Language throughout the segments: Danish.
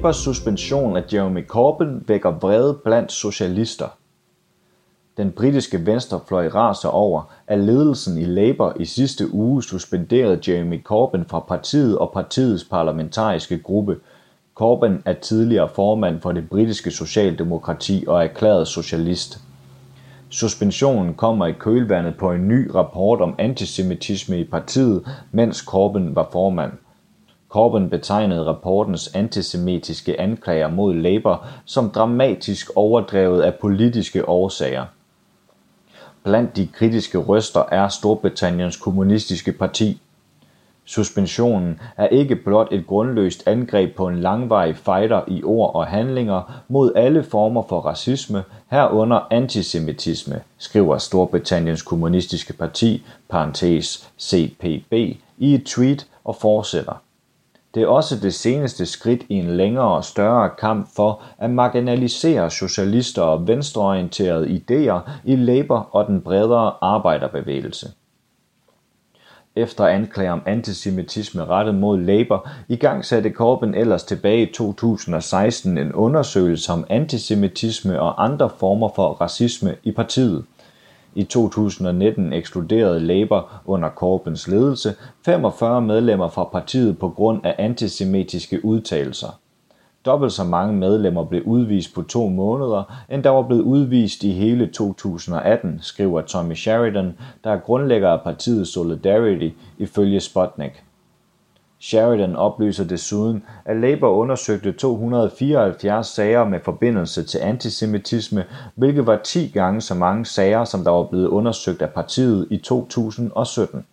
Webers suspension af Jeremy Corbyn vækker vrede blandt socialister. Den britiske venstrefløj raser over, at ledelsen i Labour i sidste uge suspenderede Jeremy Corbyn fra partiet og partiets parlamentariske gruppe. Corbyn er tidligere formand for det britiske socialdemokrati og erklæret socialist. Suspensionen kommer i kølvandet på en ny rapport om antisemitisme i partiet, mens Corbyn var formand. Corbyn betegnede rapportens antisemitiske anklager mod Labour som dramatisk overdrevet af politiske årsager. Blandt de kritiske røster er Storbritanniens kommunistiske parti. Suspensionen er ikke blot et grundløst angreb på en langvarig fighter i ord og handlinger mod alle former for racisme, herunder antisemitisme, skriver Storbritanniens kommunistiske parti, parentes CPB, i et tweet og fortsætter. Det er også det seneste skridt i en længere og større kamp for at marginalisere socialister og venstreorienterede idéer i Labour og den bredere arbejderbevægelse. Efter anklager om antisemitisme rettet mod Labour, i gang satte Corbyn ellers tilbage i 2016 en undersøgelse om antisemitisme og andre former for racisme i partiet. I 2019 ekskluderede Labour under Corbyns ledelse 45 medlemmer fra partiet på grund af antisemitiske udtalelser. Dobbelt så mange medlemmer blev udvist på to måneder, end der var blevet udvist i hele 2018, skriver Tommy Sheridan, der er grundlægger af partiet Solidarity ifølge Sputnik. Sheridan oplyser desuden, at Labour undersøgte 274 sager med forbindelse til antisemitisme, hvilket var 10 gange så mange sager, som der var blevet undersøgt af partiet i 2017.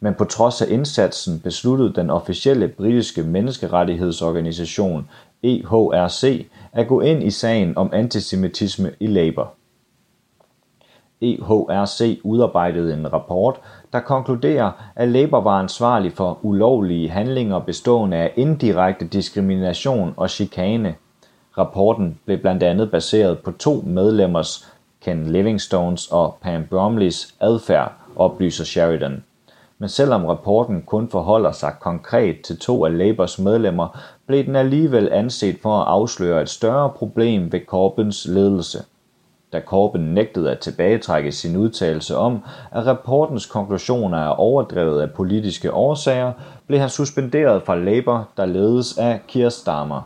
Men på trods af indsatsen besluttede den officielle britiske menneskerettighedsorganisation EHRC at gå ind i sagen om antisemitisme i Labour. EHRC udarbejdede en rapport, der konkluderer, at Labour var ansvarlig for ulovlige handlinger bestående af indirekte diskrimination og chikane. Rapporten blev blandt andet baseret på to medlemmers, Ken Livingstones og Pam Bromleys adfærd, oplyser Sheridan. Men selvom rapporten kun forholder sig konkret til to af Labours medlemmer, blev den alligevel anset for at afsløre et større problem ved Corbyns ledelse da Corbyn nægtede at tilbagetrække sin udtalelse om, at rapportens konklusioner er overdrevet af politiske årsager, blev han suspenderet fra Labour, der ledes af Keir Starmer.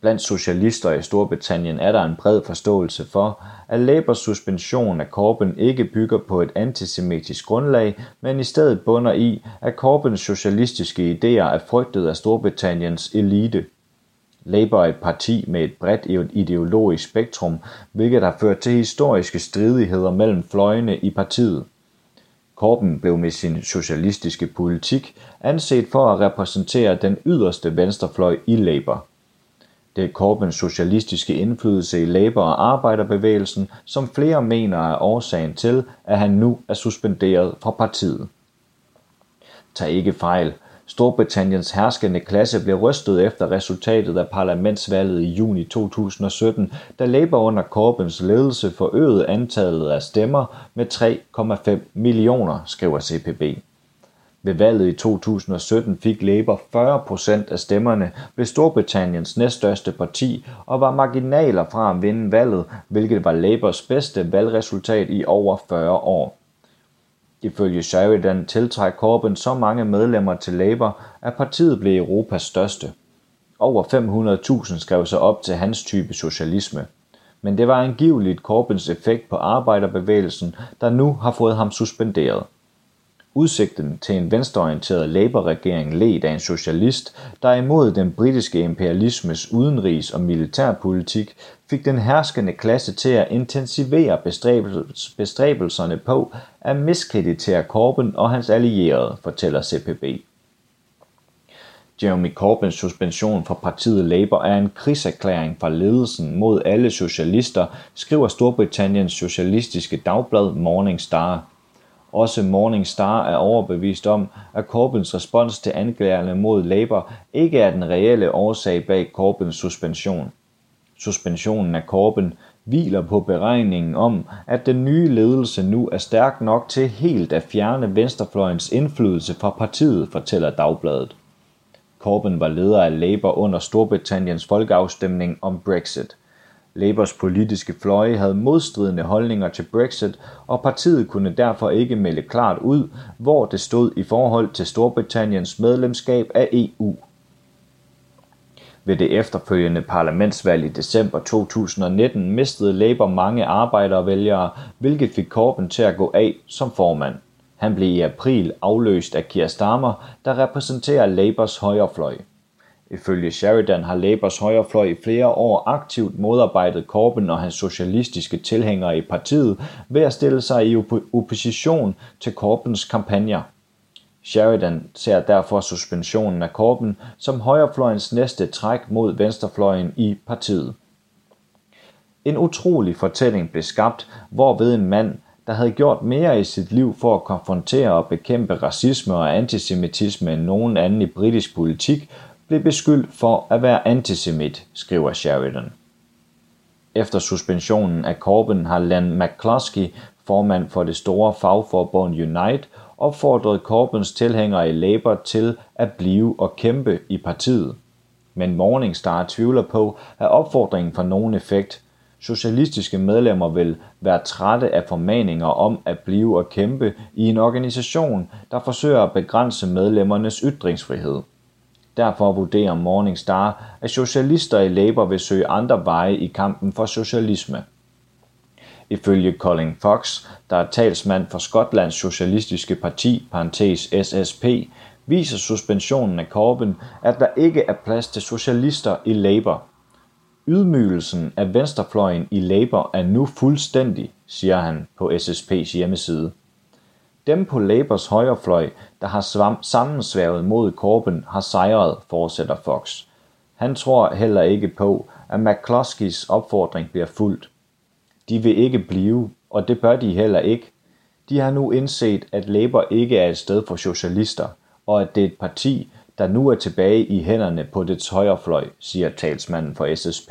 Blandt socialister i Storbritannien er der en bred forståelse for, at Labours suspension af Corbyn ikke bygger på et antisemitisk grundlag, men i stedet bunder i, at Corbyns socialistiske idéer er frygtet af Storbritanniens elite – Labour et parti med et bredt ideologisk spektrum, hvilket har ført til historiske stridigheder mellem fløjene i partiet. Corbyn blev med sin socialistiske politik anset for at repræsentere den yderste venstrefløj i Labour. Det er Corbyns socialistiske indflydelse i Labour og arbejderbevægelsen, som flere mener er årsagen til, at han nu er suspenderet fra partiet. Tag ikke fejl, Storbritanniens herskende klasse blev rystet efter resultatet af parlamentsvalget i juni 2017, da Labour under Corbyns ledelse forøgede antallet af stemmer med 3,5 millioner, skriver CPB. Ved valget i 2017 fik Labour 40 procent af stemmerne, blev Storbritanniens næststørste parti og var marginaler fra at vinde valget, hvilket var Labours bedste valgresultat i over 40 år. Ifølge Sheridan tiltræk Corbyn så mange medlemmer til Labour, at partiet blev Europas største. Over 500.000 skrev sig op til hans type socialisme. Men det var angiveligt Corbyns effekt på arbejderbevægelsen, der nu har fået ham suspenderet. Udsigten til en venstreorienteret Labour-regering ledt af en socialist, der imod den britiske imperialismes udenrigs- og militærpolitik, fik den herskende klasse til at intensivere bestræbelserne på at miskreditere Corbyn og hans allierede, fortæller CPB. Jeremy Corbyns suspension fra partiet Labour er en krigserklæring fra ledelsen mod alle socialister, skriver Storbritanniens socialistiske dagblad Morning Star. Også Morning Star er overbevist om, at Corbyns respons til anklagerne mod Labour ikke er den reelle årsag bag Corbyns suspension. Suspensionen af Corbyn hviler på beregningen om, at den nye ledelse nu er stærk nok til helt at fjerne venstrefløjens indflydelse fra partiet, fortæller Dagbladet. Corbyn var leder af Labour under Storbritanniens folkeafstemning om Brexit. Labours politiske fløje havde modstridende holdninger til Brexit, og partiet kunne derfor ikke melde klart ud, hvor det stod i forhold til Storbritanniens medlemskab af EU. Ved det efterfølgende parlamentsvalg i december 2019 mistede Labour mange arbejdervælgere, hvilket fik Corbyn til at gå af som formand. Han blev i april afløst af Keir Starmer, der repræsenterer Labours højrefløj. Ifølge Sheridan har Labours højrefløj i flere år aktivt modarbejdet Corbyn og hans socialistiske tilhængere i partiet ved at stille sig i opposition til Corbyns kampagner. Sheridan ser derfor suspensionen af Corbyn som højrefløjens næste træk mod venstrefløjen i partiet. En utrolig fortælling blev skabt, hvorved en mand, der havde gjort mere i sit liv for at konfrontere og bekæmpe racisme og antisemitisme end nogen anden i britisk politik, blev beskyldt for at være antisemit, skriver Sheridan. Efter suspensionen af Corbyn har Len McCluskey, formand for det store fagforbund Unite, opfordret Corbyns tilhængere i Labour til at blive og kæmpe i partiet. Men Morningstar tvivler på, at opfordringen får nogen effekt. Socialistiske medlemmer vil være trætte af formaninger om at blive og kæmpe i en organisation, der forsøger at begrænse medlemmernes ytringsfrihed. Derfor vurderer Morningstar, at socialister i Labour vil søge andre veje i kampen for socialisme. Ifølge Colin Fox, der er talsmand for Skotlands Socialistiske Parti, parentes SSP, viser suspensionen af Corbyn, at der ikke er plads til socialister i Labour. Ydmygelsen af venstrefløjen i Labour er nu fuldstændig, siger han på SSP's hjemmeside. Dem på Labours højrefløj, der har sammensværget mod Corbyn, har sejret, fortsætter Fox. Han tror heller ikke på, at McCloskeys opfordring bliver fuldt. De vil ikke blive, og det bør de heller ikke. De har nu indset, at Labour ikke er et sted for socialister, og at det er et parti, der nu er tilbage i hænderne på dets højrefløj, siger talsmanden for SSP.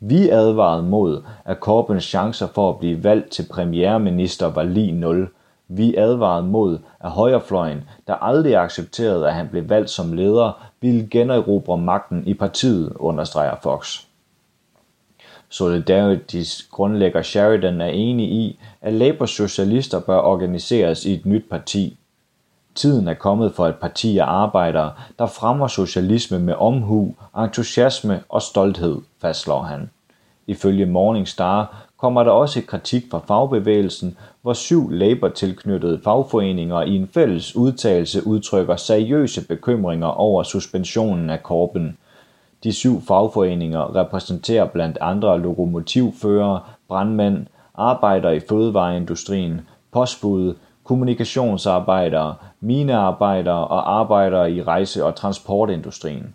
Vi advarede mod, at Corbyns chancer for at blive valgt til premierminister var lige 0, vi advarede mod, at højrefløjen, der aldrig accepterede, at han blev valgt som leder, ville generobre magten i partiet, understreger Fox. Solidaritys grundlægger Sheridan er enig i, at Labours socialister bør organiseres i et nyt parti. Tiden er kommet for et parti af arbejdere, der fremmer socialisme med omhu, entusiasme og stolthed, fastslår han. Ifølge Morningstar kommer der også kritik fra fagbevægelsen, hvor syv Labour-tilknyttede fagforeninger i en fælles udtalelse udtrykker seriøse bekymringer over suspensionen af Corbyn. De syv fagforeninger repræsenterer blandt andre lokomotivførere, brandmænd, arbejdere i fødevareindustrien, postbud, kommunikationsarbejdere, minearbejdere og arbejdere i rejse- og transportindustrien.